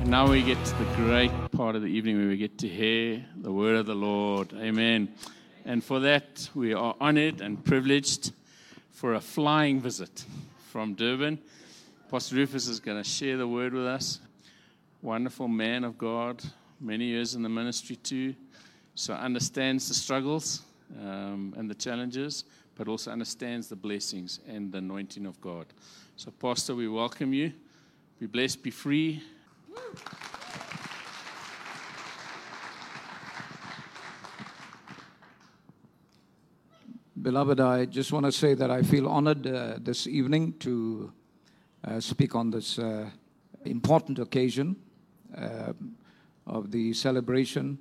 And now we get to the great part of the evening where we get to hear the word of the Lord. Amen. And for that, we are honored and privileged for a flying visit from Durban. Pastor Rufus is going to share the word with us. Wonderful man of God, many years in the ministry too. So understands the struggles um, and the challenges, but also understands the blessings and the anointing of God. So, Pastor, we welcome you. Be blessed, be free. Beloved, I just want to say that I feel honored uh, this evening to uh, speak on this uh, important occasion uh, of the celebration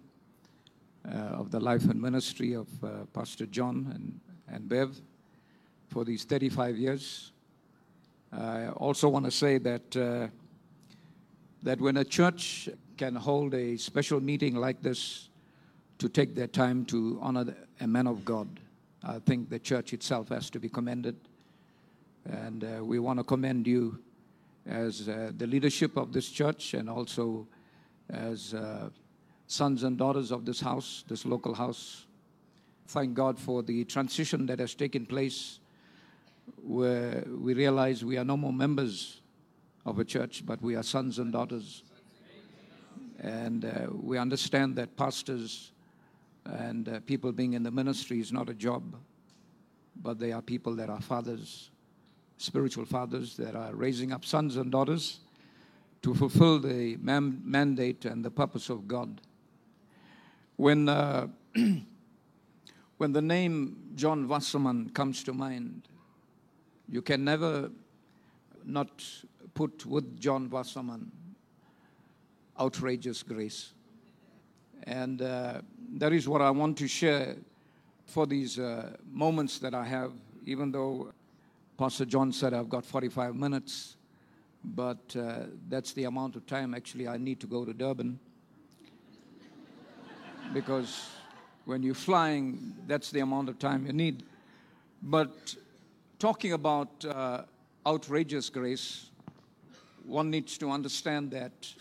uh, of the life and ministry of uh, Pastor John and, and Bev for these 35 years. I also want to say that, that when a church can hold a special meeting like this to take their time to honor a man of God, I think the church itself has to be commended. And uh, we want to commend you as uh, the leadership of this church and also as uh, sons and daughters of this house, this local house. Thank God for the transition that has taken place where we realize we are no more members of a church, but we are sons and daughters. And uh, we understand that pastors and uh, people being in the ministry is not a job, but they are people that are fathers, spiritual fathers that are raising up sons and daughters to fulfill the man- mandate and the purpose of God. When, uh, when the name John Wasserman comes to mind, you can never not put with John Wasserman outrageous grace. And uh, that is what I want to share for these uh, moments that I have, even though Pastor John said I've got 45 minutes, but uh, that's the amount of time actually I need to go to Durban. because when you're flying, that's the amount of time you need. But talking about uh, outrageous grace, one needs to understand that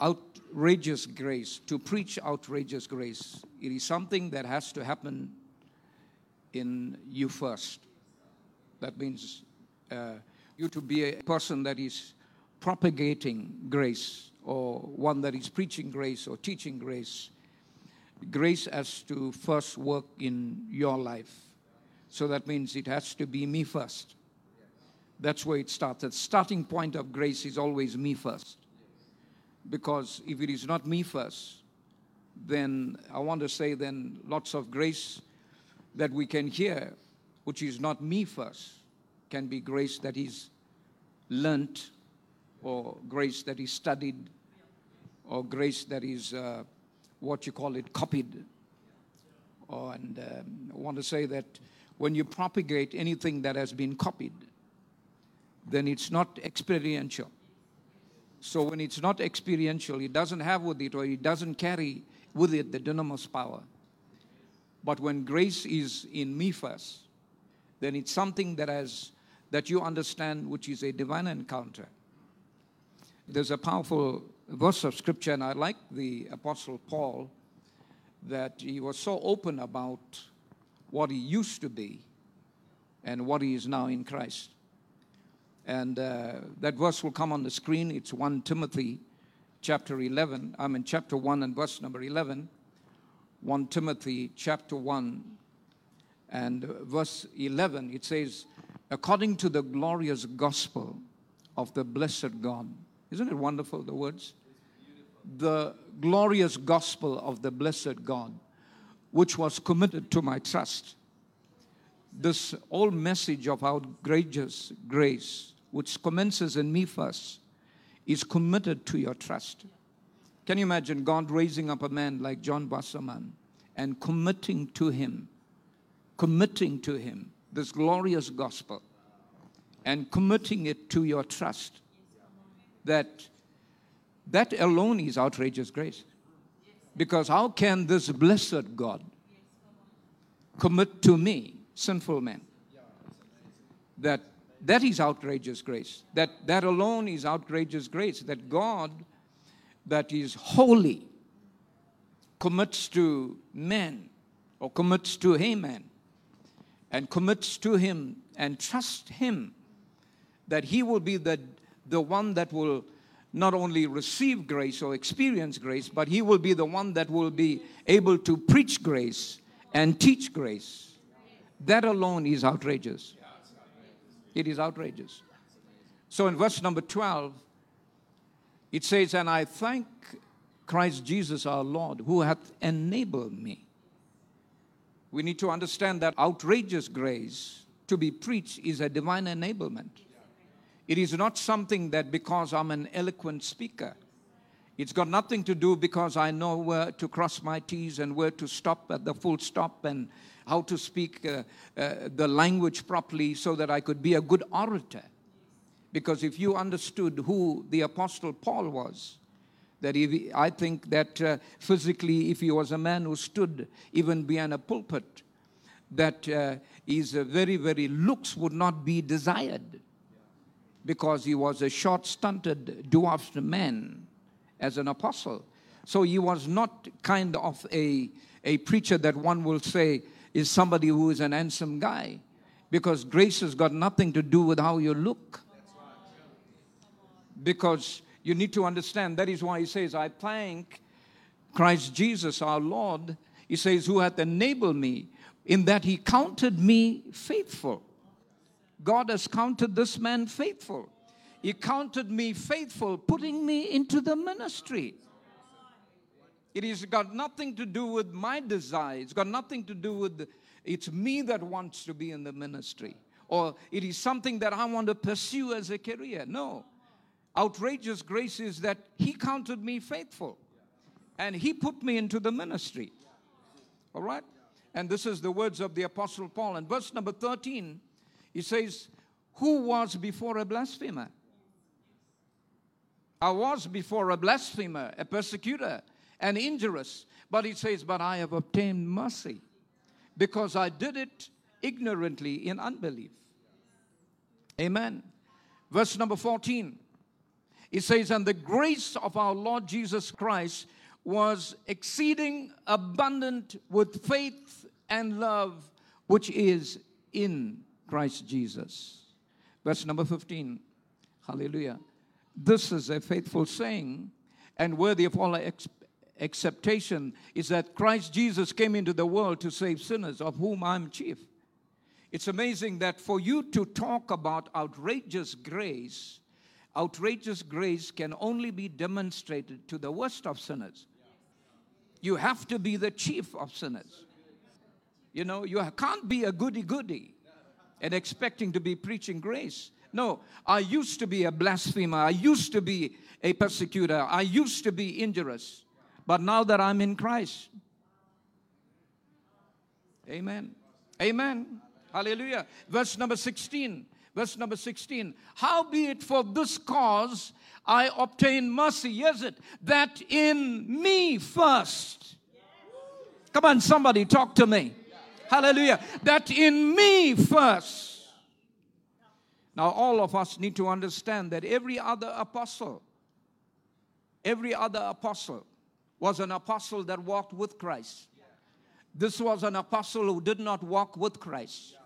outrageous grace, to preach outrageous grace, it is something that has to happen in you first. That means uh, you to be a person that is propagating grace or one that is preaching grace or teaching grace. Grace has to first work in your life. So that means it has to be me first. That's where it starts. The starting point of grace is always me first. Because if it is not me first, then I want to say, then lots of grace that we can hear, which is not me first, can be grace that is learnt, or grace that is studied, or grace that is uh, what you call it copied. Oh, and um, I want to say that when you propagate anything that has been copied, then it's not experiential. So when it's not experiential, it doesn't have with it or it doesn't carry with it the dunamis power. But when grace is in me first, then it's something that has that you understand, which is a divine encounter. There's a powerful verse of scripture, and I like the Apostle Paul that he was so open about what he used to be and what he is now in Christ. And uh, that verse will come on the screen. It's 1 Timothy chapter 11. I'm in chapter 1 and verse number 11. 1 Timothy chapter 1 and verse 11. It says, according to the glorious gospel of the blessed God. Isn't it wonderful, the words? The glorious gospel of the blessed God, which was committed to my trust. This whole message of outrageous grace, which commences in me first, is committed to your trust. Can you imagine God raising up a man like John Wasserman and committing to him, committing to him this glorious gospel and committing it to your trust? That that alone is outrageous grace. Because how can this blessed God commit to me, sinful man, that That is outrageous grace. That, that alone is outrageous grace. That God, that is holy, commits to men or commits to a man and commits to him and trusts him that he will be the, the one that will not only receive grace or experience grace, but he will be the one that will be able to preach grace and teach grace. That alone is outrageous. It is outrageous. So in verse number 12, it says, And I thank Christ Jesus our Lord, who hath enabled me. We need to understand that outrageous grace to be preached is a divine enablement. It is not something that because I'm an eloquent speaker, it's got nothing to do because I know where to cross my T's and where to stop at the full stop and how to speak uh, uh, the language properly so that I could be a good orator. Because if you understood who the Apostle Paul was, that if, I think that uh, physically, if he was a man who stood even behind a pulpit, that uh, his very, very looks would not be desired because he was a short, stunted, dwarfed man as an apostle. So he was not kind of a, a preacher that one will say is somebody who is an handsome guy because grace has got nothing to do with how you look. Because you need to understand that is why he says, I thank Christ Jesus our Lord. He says, who hath enabled me in that he counted me faithful. God has counted this man faithful. He counted me faithful, putting me into the ministry. It has got nothing to do with my desire. It's got nothing to do with, the, it's me that wants to be in the ministry. Or it is something that I want to pursue as a career. No. Outrageous grace is that He counted me faithful and He put me into the ministry. All right? And this is the words of the Apostle Paul. In verse number 13, he says, Who was before a blasphemer? I was before a blasphemer, a persecutor, an injurious. But he says, But I have obtained mercy because I did it ignorantly in unbelief. Amen. Verse number 14. It says, And the grace of our Lord Jesus Christ was exceeding abundant with faith and love which is in Christ Jesus. Verse number 15. Hallelujah. This is a faithful saying and worthy of all ex- acceptation is that Christ Jesus came into the world to save sinners, of whom I'm chief. It's amazing that for you to talk about outrageous grace, outrageous grace can only be demonstrated to the worst of sinners. You have to be the chief of sinners. You know, you can't be a goody goody and expecting to be preaching grace. No, I used to be a blasphemer. I used to be a persecutor. I used to be injurious. But now that I'm in Christ, Amen. Amen. Hallelujah. Verse number 16. Verse number 16. Howbeit for this cause I obtain mercy. Yes, it. That in me first. Come on, somebody talk to me. Hallelujah. That in me first now, all of us need to understand that every other apostle, every other apostle was an apostle that walked with Christ. This was an apostle who did not walk with Christ.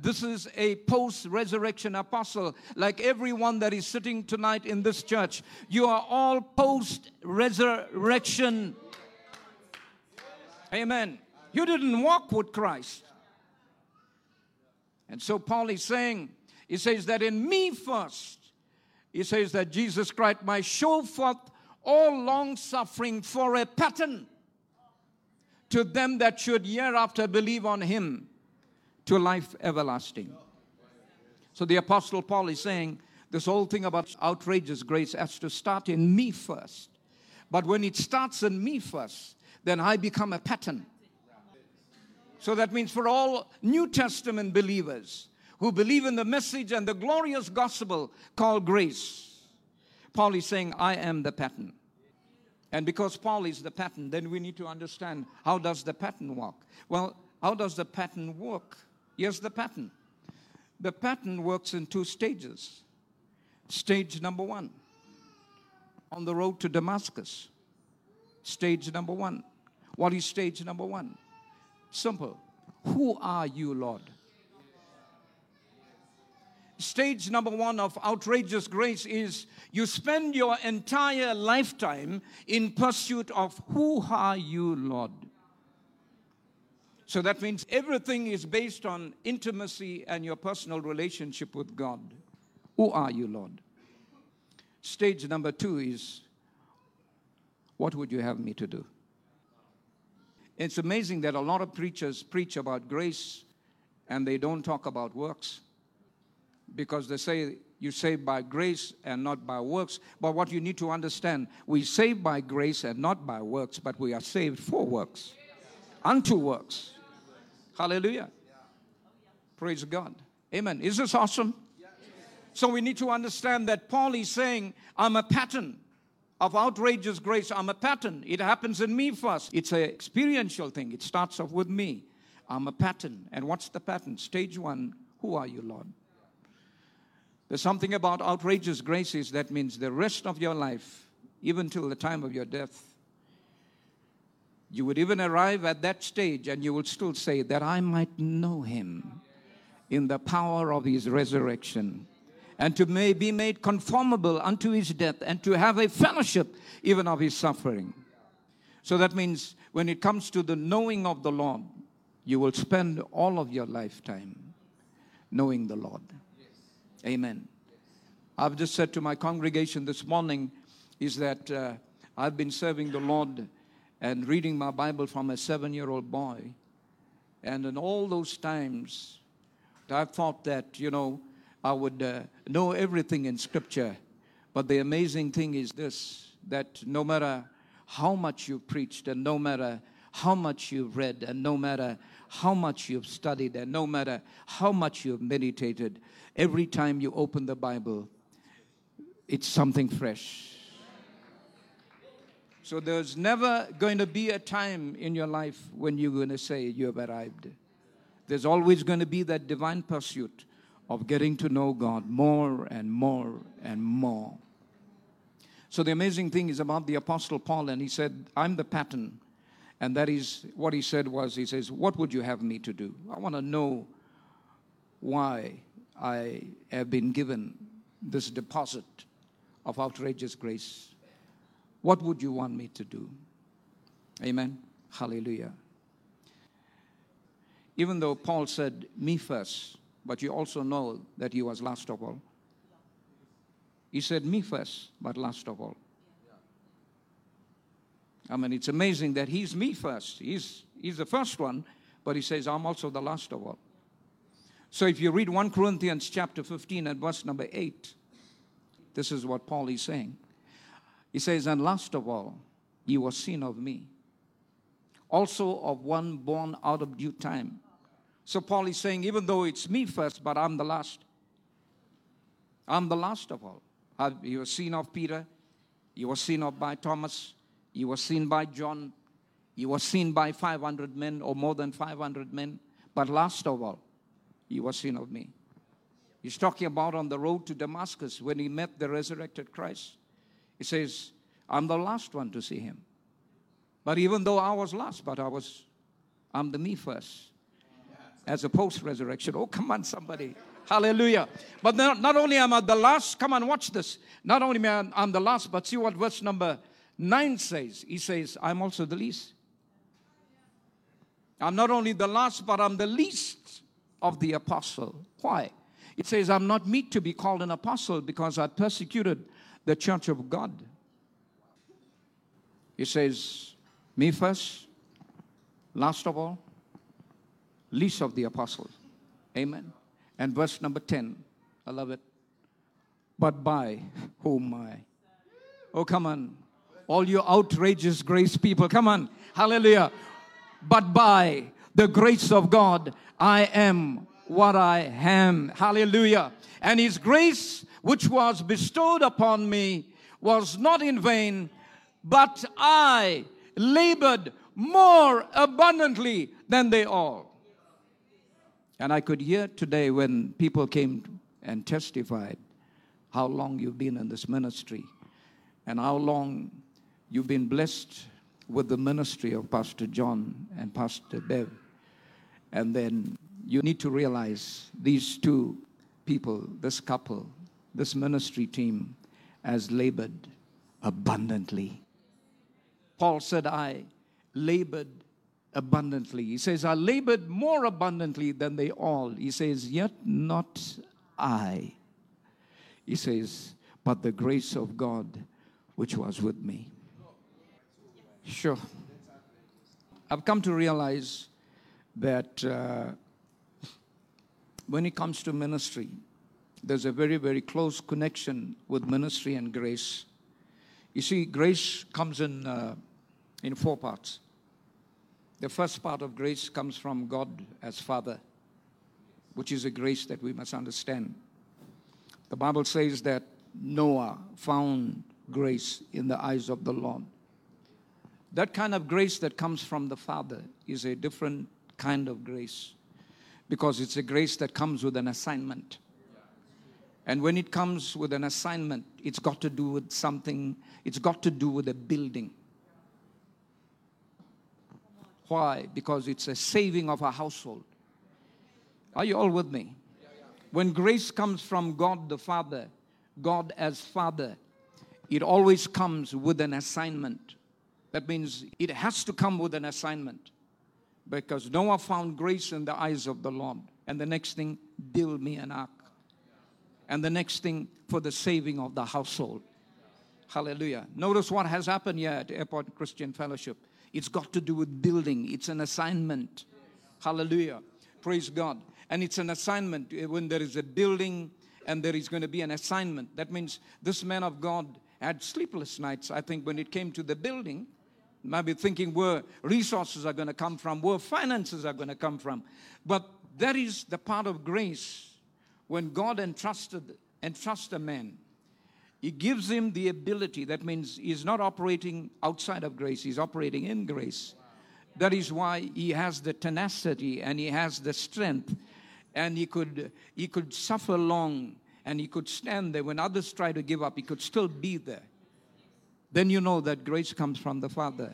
This is a post resurrection apostle, like everyone that is sitting tonight in this church. You are all post resurrection. Amen. You didn't walk with Christ. And so Paul is saying, he says that in me first, he says that Jesus Christ might show forth all long suffering for a pattern to them that should hereafter believe on him to life everlasting. So the Apostle Paul is saying this whole thing about outrageous grace has to start in me first. But when it starts in me first, then I become a pattern. So that means for all New Testament believers, who believe in the message and the glorious gospel called grace. Paul is saying, I am the pattern. And because Paul is the pattern, then we need to understand how does the pattern work? Well, how does the pattern work? Here's the pattern. the pattern works in two stages. Stage number one, on the road to Damascus. Stage number one. What is stage number one? Simple. Who are you, Lord? Stage number one of outrageous grace is you spend your entire lifetime in pursuit of who are you, Lord? So that means everything is based on intimacy and your personal relationship with God. Who are you, Lord? Stage number two is what would you have me to do? It's amazing that a lot of preachers preach about grace and they don't talk about works because they say you save by grace and not by works. But what you need to understand, we save by grace and not by works, but we are saved for works, unto works. Hallelujah. Praise God. Amen. Is this awesome? So we need to understand that Paul is saying, I'm a pattern of outrageous grace. I'm a pattern. It happens in me first. It's an experiential thing. It starts off with me. I'm a pattern. And what's the pattern? Stage one Who are you, Lord? There's something about outrageous graces that means the rest of your life, even till the time of your death, you would even arrive at that stage and you would still say, That I might know him in the power of his resurrection and to may be made conformable unto his death and to have a fellowship even of his suffering. So that means when it comes to the knowing of the Lord, you will spend all of your lifetime knowing the Lord. Amen. I've just said to my congregation this morning is that uh, I've been serving the Lord and reading my Bible from a seven year old boy. And in all those times, I thought that, you know, I would uh, know everything in Scripture. But the amazing thing is this that no matter how much you've preached, and no matter how much you've read, and no matter how much you've studied, and no matter how much you've meditated, Every time you open the Bible, it's something fresh. So there's never going to be a time in your life when you're going to say you have arrived. There's always going to be that divine pursuit of getting to know God more and more and more. So the amazing thing is about the apostle Paul and he said, "I'm the pattern." And that is what he said was he says, "What would you have me to do? I want to know why I have been given this deposit of outrageous grace. What would you want me to do? Amen. Hallelujah. Even though Paul said, Me first, but you also know that he was last of all. He said, Me first, but last of all. I mean, it's amazing that he's me first. He's, he's the first one, but he says, I'm also the last of all. So if you read 1 Corinthians chapter 15 and verse number 8, this is what Paul is saying. He says, And last of all, you were seen of me, also of one born out of due time. So Paul is saying, even though it's me first, but I'm the last. I'm the last of all. You were seen of Peter, you were seen of by Thomas, you were seen by John, you were seen by 500 men or more than 500 men, but last of all, he was seen of me. He's talking about on the road to Damascus when he met the resurrected Christ. He says, I'm the last one to see him. But even though I was last, but I was, I'm the me first. As a post resurrection. Oh, come on, somebody. Hallelujah. But not, not only am I the last, come on, watch this. Not only am I'm the last, but see what verse number 9 says. He says, I'm also the least. I'm not only the last, but I'm the least of the apostle. Why? It says, I'm not meet to be called an apostle because I persecuted the church of God. He says, Me first, last of all, least of the apostles. Amen. And verse number 10, I love it. But by whom I. Oh, come on. All you outrageous grace people, come on. Hallelujah. But by the grace of God, I am what I am. Hallelujah. And his grace, which was bestowed upon me, was not in vain, but I labored more abundantly than they all. And I could hear today when people came and testified how long you've been in this ministry and how long you've been blessed with the ministry of Pastor John and Pastor Bev. And then you need to realize these two people, this couple, this ministry team, has labored abundantly. Paul said, I labored abundantly. He says, I labored more abundantly than they all. He says, Yet not I. He says, But the grace of God which was with me. Sure. I've come to realize that uh, when it comes to ministry, there's a very, very close connection with ministry and grace. You see, grace comes in, uh, in four parts. The first part of grace comes from God as Father, which is a grace that we must understand. The Bible says that Noah found grace in the eyes of the Lord. That kind of grace that comes from the Father is a different kind of grace because it's a grace that comes with an assignment. And when it comes with an assignment, it's got to do with something, it's got to do with a building. Why? Because it's a saving of a household. Are you all with me? When grace comes from God the Father, God as Father, it always comes with an assignment. That means it has to come with an assignment. Because Noah found grace in the eyes of the Lord. And the next thing, build me an ark. And the next thing, for the saving of the household. Hallelujah. Notice what has happened here at Airport Christian Fellowship. It's got to do with building, it's an assignment. Hallelujah. Praise God. And it's an assignment eh, when there is a building and there is going to be an assignment. That means this man of God had sleepless nights, I think, when it came to the building. Might be thinking where resources are going to come from, where finances are going to come from. But that is the part of grace when God entrusted entrusts a man. He gives him the ability. That means he's not operating outside of grace, he's operating in grace. That is why he has the tenacity and he has the strength and he could he could suffer long and he could stand there when others try to give up he could still be there then you know that grace comes from the father.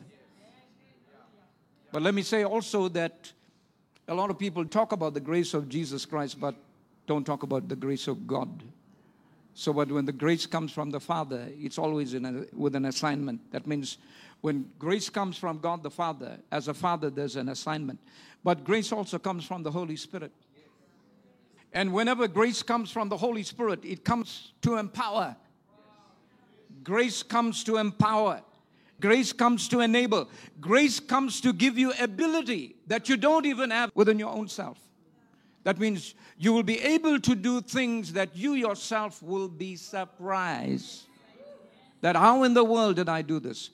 But let me say also that a lot of people talk about the grace of jesus christ but don't talk about the grace of god. So but when the grace comes from the father it's always a, with an assignment. That means when grace comes from god the father as a father there's an assignment. But grace also comes from the holy spirit. And whenever grace comes from the Holy Spirit, it comes to empower. Grace comes to empower. Grace comes to enable. Grace comes to give you ability that you don't even have within your own self. That means you will be able to do things that you yourself will be surprised. That how in the world did I do this?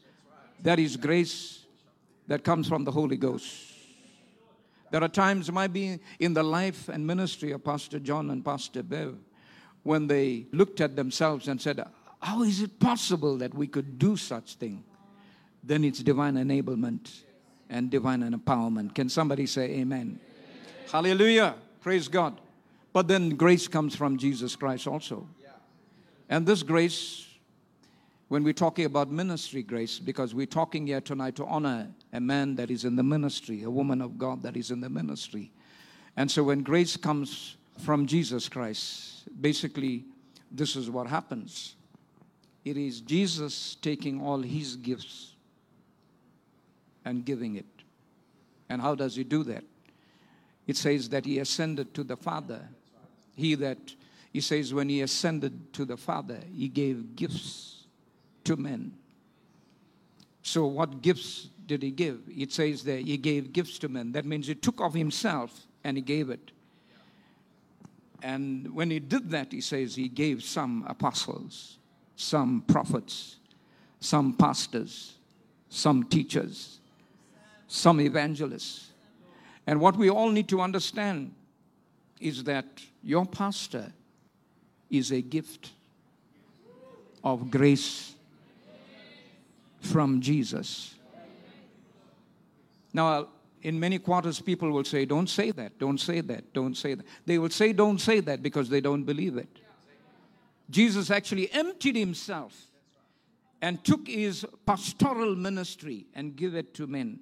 That is grace that comes from the Holy Ghost. There are times, might be in the life and ministry of Pastor John and Pastor Bev, when they looked at themselves and said, How is it possible that we could do such thing? Then it's divine enablement and divine empowerment. Can somebody say amen? amen? Hallelujah. Praise God. But then grace comes from Jesus Christ also. And this grace when we're talking about ministry grace, because we're talking here tonight to honor a man that is in the ministry, a woman of God that is in the ministry. And so when grace comes from Jesus Christ, basically, this is what happens it is Jesus taking all his gifts and giving it. And how does he do that? It says that he ascended to the Father. He that, he says, when he ascended to the Father, he gave gifts to men. So, what gifts did he give? It says that he gave gifts to men. That means he took of himself and he gave it. And when he did that, he says he gave some apostles, some prophets, some pastors, some teachers, some evangelists. And what we all need to understand is that your pastor is a gift of grace from Jesus. Now, in many quarters, people will say, Don't say that, don't say that, don't say that. They will say, Don't say that because they don't believe it. Jesus actually emptied himself and took his pastoral ministry and gave it to men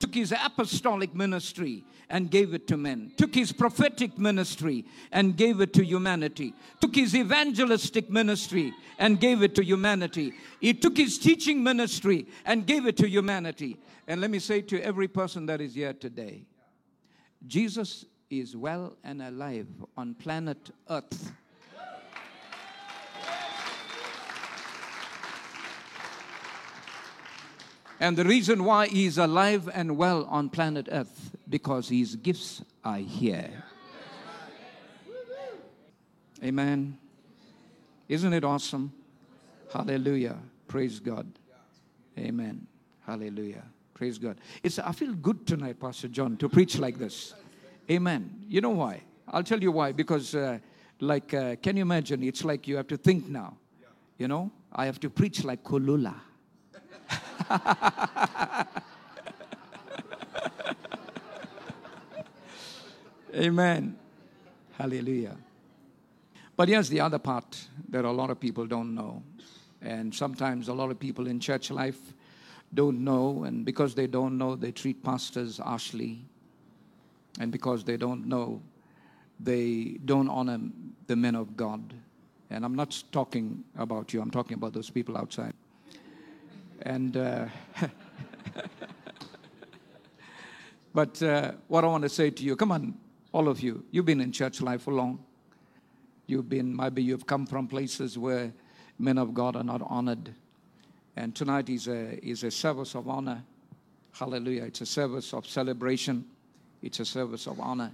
took his apostolic ministry and gave it to men, took his prophetic ministry and gave it to humanity, took his evangelistic ministry and gave it to humanity. He took his teaching ministry and gave it to humanity. And let me say to every person that is here today Jesus is well and alive on planet Earth. And the reason why he's alive and well on planet Earth, because his gifts are here. Amen. Isn't it awesome? Hallelujah. Praise God. Amen. Hallelujah. Praise God. It's, I feel good tonight, Pastor John, to preach like this. Amen. You know why? I'll tell you why. Because, uh, like, uh, can you imagine? It's like you have to think now. You know, I have to preach like Kulula. Amen. Hallelujah. But here's the other part that a lot of people don't know. And sometimes a lot of people in church life don't know. And because they don't know, they treat pastors harshly. And because they don't know, they don't honor the men of God. And I'm not talking about you, I'm talking about those people outside. And uh, but uh, what I want to say to you, come on, all of you, you've been in church life for long. You've been maybe you've come from places where men of God are not honored, and tonight is a is a service of honor. Hallelujah! It's a service of celebration. It's a service of honor.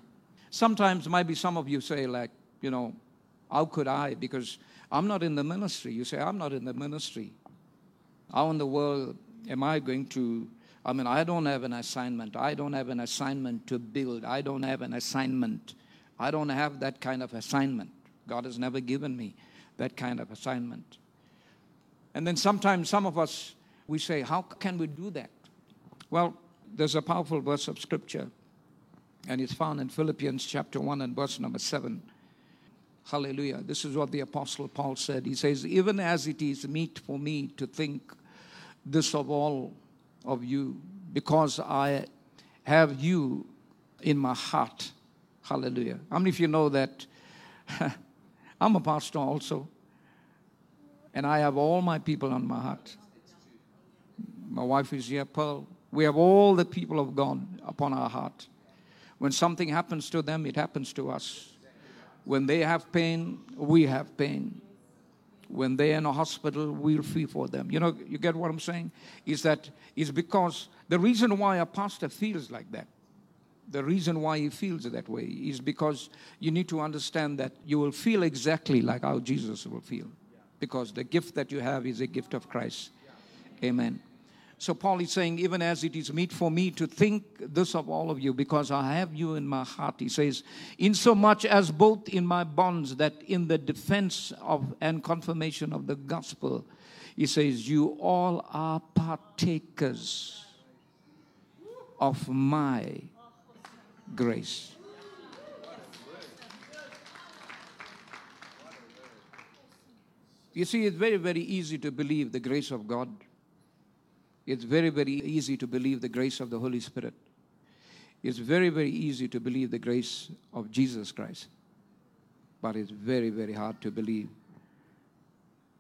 Sometimes maybe some of you say like, you know, how could I? Because I'm not in the ministry. You say I'm not in the ministry. How in the world am I going to? I mean, I don't have an assignment. I don't have an assignment to build. I don't have an assignment. I don't have that kind of assignment. God has never given me that kind of assignment. And then sometimes some of us, we say, How can we do that? Well, there's a powerful verse of scripture, and it's found in Philippians chapter 1 and verse number 7. Hallelujah. This is what the Apostle Paul said. He says, Even as it is meet for me to think this of all of you, because I have you in my heart. Hallelujah. How many of you know that I'm a pastor also? And I have all my people on my heart. My wife is here, Pearl. We have all the people of God upon our heart. When something happens to them, it happens to us. When they have pain, we have pain. When they're in a hospital, we'll feel for them. You know, you get what I'm saying? Is that is because the reason why a pastor feels like that, the reason why he feels that way is because you need to understand that you will feel exactly like how Jesus will feel. Because the gift that you have is a gift of Christ. Amen. So Paul is saying, even as it is meet for me to think this of all of you, because I have you in my heart, he says, insomuch as both in my bonds that in the defense of and confirmation of the gospel, he says, you all are partakers of my grace. You see, it's very, very easy to believe the grace of God it's very, very easy to believe the grace of the Holy Spirit. It's very, very easy to believe the grace of Jesus Christ. But it's very, very hard to believe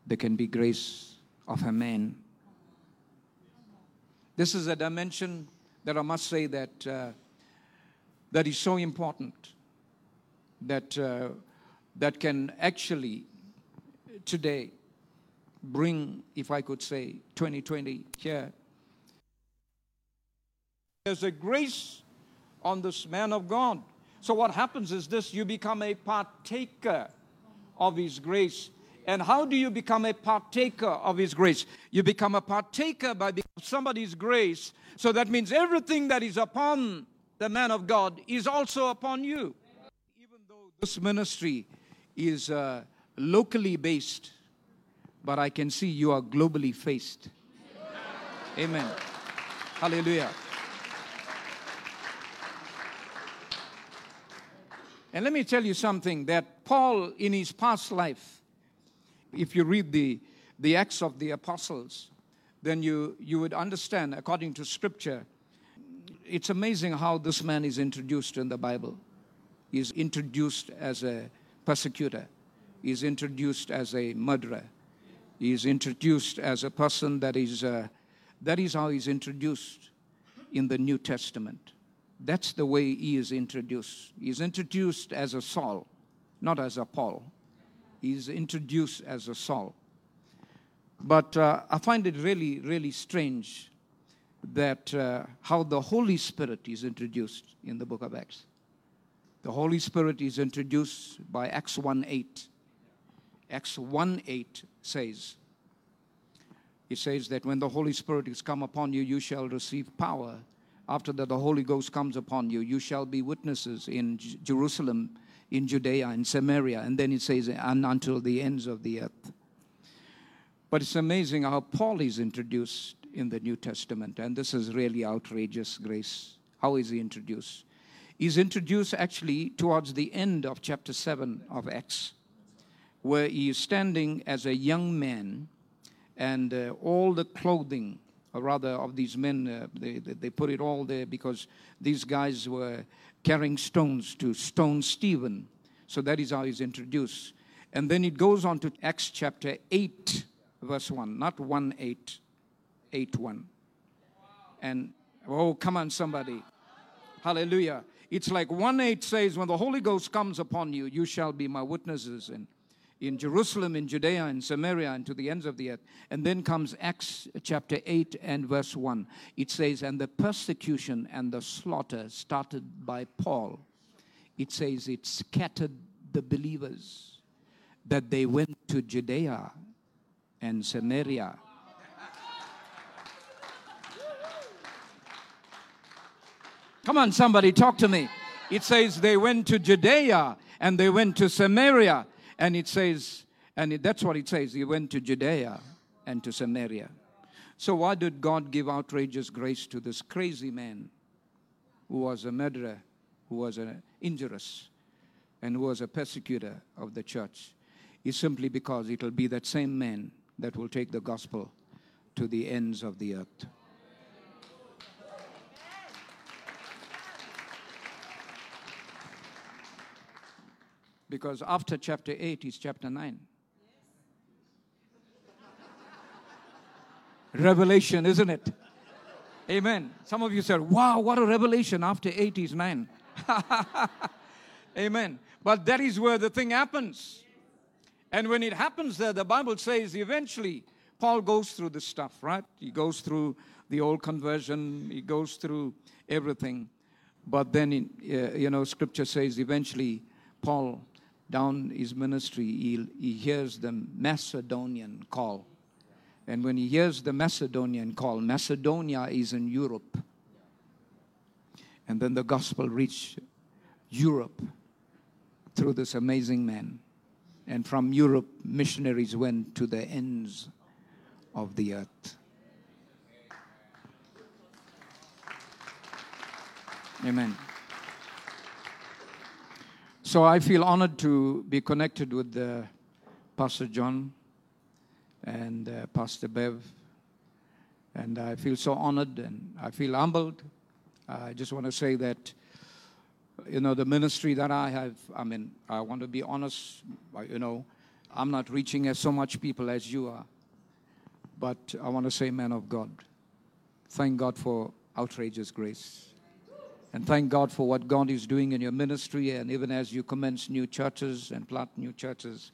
there can be grace of a man. This is a dimension that I must say that, uh, that is so important that, uh, that can actually today bring, if I could say, 2020 here. There's a grace on this man of God. So, what happens is this you become a partaker of his grace. And how do you become a partaker of his grace? You become a partaker by somebody's grace. So that means everything that is upon the man of God is also upon you. Even though this ministry is uh, locally based, but I can see you are globally faced. Amen. Hallelujah. And let me tell you something that Paul, in his past life, if you read the, the Acts of the Apostles, then you, you would understand, according to Scripture, it's amazing how this man is introduced in the Bible. He's introduced as a persecutor, he's introduced as a murderer, he's introduced as a person that is, uh, that is how he's introduced in the New Testament. That's the way he is introduced. He's introduced as a Saul, not as a Paul. He's introduced as a Saul. But uh, I find it really, really strange that uh, how the Holy Spirit is introduced in the book of Acts. The Holy Spirit is introduced by Acts 1 8. Acts 1 8 says, it says that when the Holy Spirit is come upon you, you shall receive power after that the Holy Ghost comes upon you, you shall be witnesses in J- Jerusalem, in Judea, in Samaria. And then it says, and until the ends of the earth. But it's amazing how Paul is introduced in the New Testament. And this is really outrageous grace. How is he introduced? He's introduced actually towards the end of chapter 7 of Acts, where he is standing as a young man, and uh, all the clothing or rather of these men, uh, they, they put it all there because these guys were carrying stones to stone Stephen. So that is how he's introduced. And then it goes on to Acts chapter 8, verse 1, not 1 8, 8 1. And oh, come on, somebody. Hallelujah. It's like 1 8 says, When the Holy Ghost comes upon you, you shall be my witnesses. And in Jerusalem, in Judea, in Samaria, and to the ends of the earth. And then comes Acts chapter 8 and verse 1. It says, And the persecution and the slaughter started by Paul. It says, It scattered the believers, that they went to Judea and Samaria. Come on, somebody, talk to me. It says they went to Judea and they went to Samaria and it says, and it, that's what it says, he went to Judea and to Samaria. So, why did God give outrageous grace to this crazy man who was a murderer, who was an injurious, and who was a persecutor of the church? It's simply because it'll be that same man that will take the gospel to the ends of the earth. Because after chapter 8 is chapter 9. revelation, isn't it? Amen. Some of you said, wow, what a revelation after 8 is 9. Amen. But that is where the thing happens. And when it happens there, the Bible says eventually Paul goes through this stuff, right? He goes through the old conversion, he goes through everything. But then, in, uh, you know, scripture says eventually Paul down his ministry, he, he hears the Macedonian call. And when he hears the Macedonian call, Macedonia is in Europe. And then the gospel reached Europe through this amazing man. And from Europe, missionaries went to the ends of the earth. Amen. So I feel honored to be connected with uh, Pastor John and uh, Pastor Bev. And I feel so honored and I feel humbled. I just want to say that, you know, the ministry that I have, I mean, I want to be honest, you know, I'm not reaching as so much people as you are. But I want to say, man of God, thank God for outrageous grace. And thank God for what God is doing in your ministry and even as you commence new churches and plant new churches.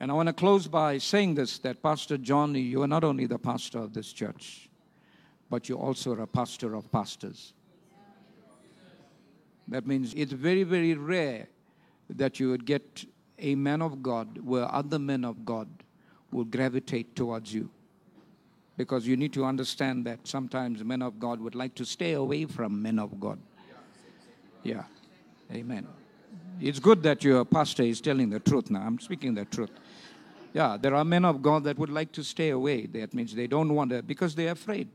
And I want to close by saying this that Pastor John, you are not only the pastor of this church, but you also are a pastor of pastors. That means it's very, very rare that you would get a man of God where other men of God will gravitate towards you. Because you need to understand that sometimes men of God would like to stay away from men of God. Yeah. Amen. It's good that your pastor is telling the truth now. I'm speaking the truth. Yeah, there are men of God that would like to stay away. That means they don't want to, because they're afraid.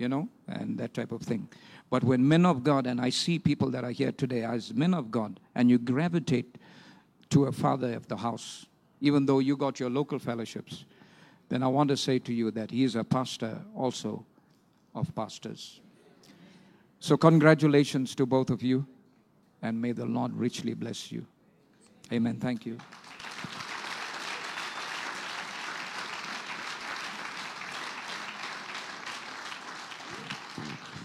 you know, and that type of thing. But when men of God, and I see people that are here today as men of God, and you gravitate to a father of the house, even though you got your local fellowships, then I want to say to you that he is a pastor also of pastors. So, congratulations to both of you, and may the Lord richly bless you. Amen. Thank you.